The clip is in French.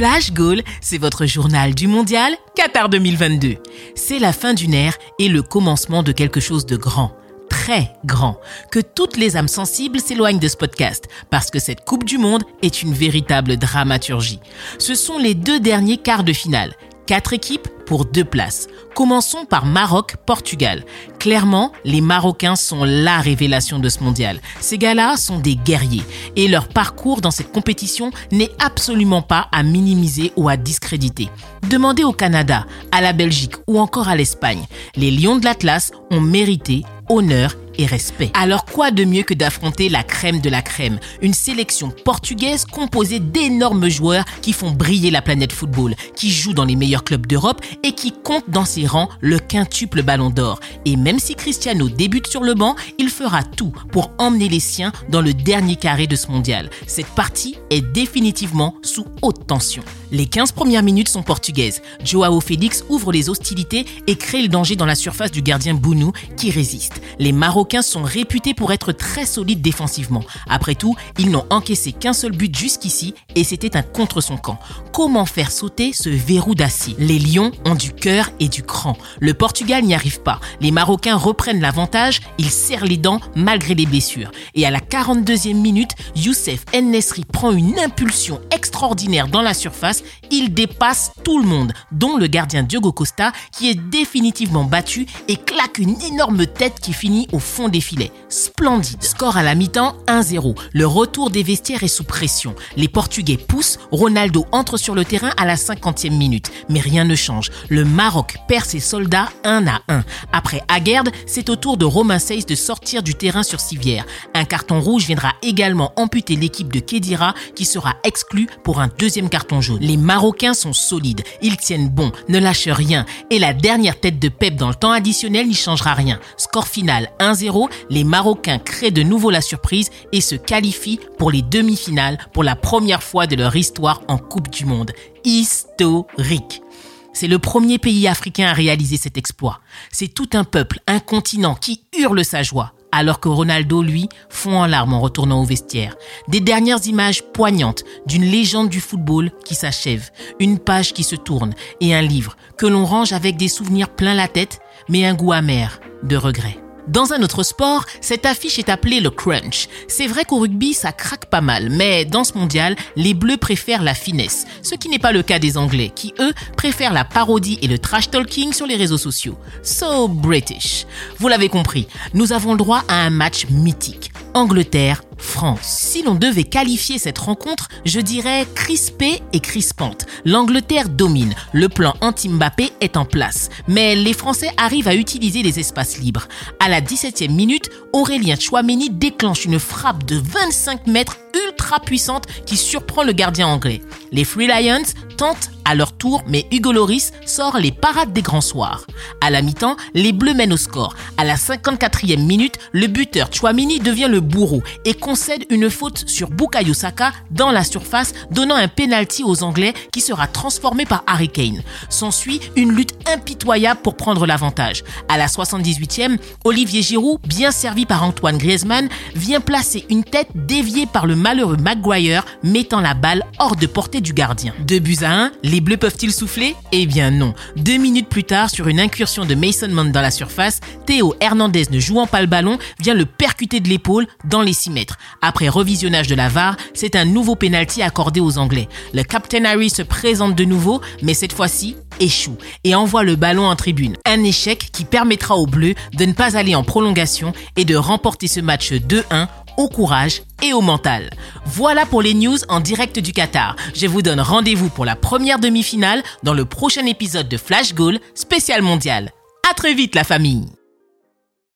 Flash Goal, c'est votre journal du mondial Qatar 2022. C'est la fin d'une ère et le commencement de quelque chose de grand. Très grand. Que toutes les âmes sensibles s'éloignent de ce podcast parce que cette Coupe du Monde est une véritable dramaturgie. Ce sont les deux derniers quarts de finale. Quatre équipes pour deux places. Commençons par Maroc-Portugal. Clairement, les Marocains sont la révélation de ce mondial. Ces gars-là sont des guerriers et leur parcours dans cette compétition n'est absolument pas à minimiser ou à discréditer. Demandez au Canada, à la Belgique ou encore à l'Espagne. Les Lions de l'Atlas ont mérité honneur respect. Alors quoi de mieux que d'affronter la crème de la crème, une sélection portugaise composée d'énormes joueurs qui font briller la planète football, qui jouent dans les meilleurs clubs d'Europe et qui comptent dans ses rangs le quintuple ballon d'or. Et même si Cristiano débute sur le banc, il fera tout pour emmener les siens dans le dernier carré de ce mondial. Cette partie est définitivement sous haute tension. Les 15 premières minutes sont portugaises. Joao Félix ouvre les hostilités et crée le danger dans la surface du gardien Bounou qui résiste. Les Marocains sont réputés pour être très solides défensivement. Après tout, ils n'ont encaissé qu'un seul but jusqu'ici et c'était un contre son camp. Comment faire sauter ce verrou d'acier? Les Lions ont du cœur et du cran. Le Portugal n'y arrive pas. Les Marocains reprennent l'avantage, ils serrent les dents malgré les blessures. Et à la 42e minute, Youssef Nesri prend une impulsion extraordinaire dans la surface. Il dépasse tout le monde, dont le gardien Diogo Costa qui est définitivement battu et claque une énorme tête qui finit au fond des filets. Splendide. Score à la mi-temps 1-0. Le retour des vestiaires est sous pression. Les Portugais poussent, Ronaldo entre sur le terrain à la 50e minute. Mais rien ne change. Le Maroc perd ses soldats un à un. Après Aguerd, c'est au tour de Romain Seyss de sortir du terrain sur civière. Un carton rouge viendra également amputer l'équipe de Kedira qui sera exclue pour un deuxième carton jaune. Les Marocains sont solides. Ils tiennent bon, ne lâchent rien. Et la dernière tête de Pep dans le temps additionnel n'y changera rien. Score final 1-0, les Marocains créent de nouveau la surprise et se qualifient pour les demi-finales pour la première fois de leur histoire en Coupe du Monde. Historique. C'est le premier pays africain à réaliser cet exploit. C'est tout un peuple, un continent qui hurle sa joie alors que Ronaldo, lui, fond en larmes en retournant au vestiaire. Des dernières images poignantes d'une légende du football qui s'achève, une page qui se tourne et un livre que l'on range avec des souvenirs plein la tête, mais un goût amer de regret. Dans un autre sport, cette affiche est appelée le crunch. C'est vrai qu'au rugby, ça craque pas mal, mais dans ce mondial, les Bleus préfèrent la finesse, ce qui n'est pas le cas des Anglais, qui eux préfèrent la parodie et le trash talking sur les réseaux sociaux. So British. Vous l'avez compris, nous avons le droit à un match mythique. Angleterre, France. Si l'on devait qualifier cette rencontre, je dirais crispée et crispante. L'Angleterre domine, le plan anti-Mbappé est en place, mais les Français arrivent à utiliser les espaces libres. À la 17e minute, Aurélien Chouameni déclenche une frappe de 25 mètres ultra puissante qui surprend le gardien anglais. Les Free Lions tentent à leur tour, mais Hugo Loris sort les parades des grands soirs. À la mi-temps, les Bleus mènent au score. À la 54e minute, le buteur Chouamini devient le bourreau et concède une faute sur Bukayo Saka dans la surface, donnant un penalty aux Anglais qui sera transformé par Harry Kane. S'ensuit une lutte impitoyable pour prendre l'avantage. À la 78e, Olivier Giroud, bien servi par Antoine Griezmann, vient placer une tête déviée par le malheureux Maguire, mettant la balle hors de portée du gardien. Deux buts à un, les Bleus peuvent-ils souffler? Eh bien non. Deux minutes plus tard, sur une incursion de Mason Mount dans la surface, Théo Hernandez ne jouant pas le ballon vient le percuter de l'épaule dans les 6 mètres. Après revisionnage de la VAR, c'est un nouveau penalty accordé aux Anglais. Le Captain Harry se présente de nouveau, mais cette fois-ci échoue et envoie le ballon en tribune. Un échec qui permettra aux Bleus de ne pas aller en prolongation et de remporter ce match 2-1 au courage et au mental. Voilà pour les news en direct du Qatar. Je vous donne rendez-vous pour la première demi-finale dans le prochain épisode de Flash Goal spécial mondial. À très vite la famille